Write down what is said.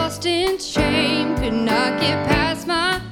lost in shame, could not get past my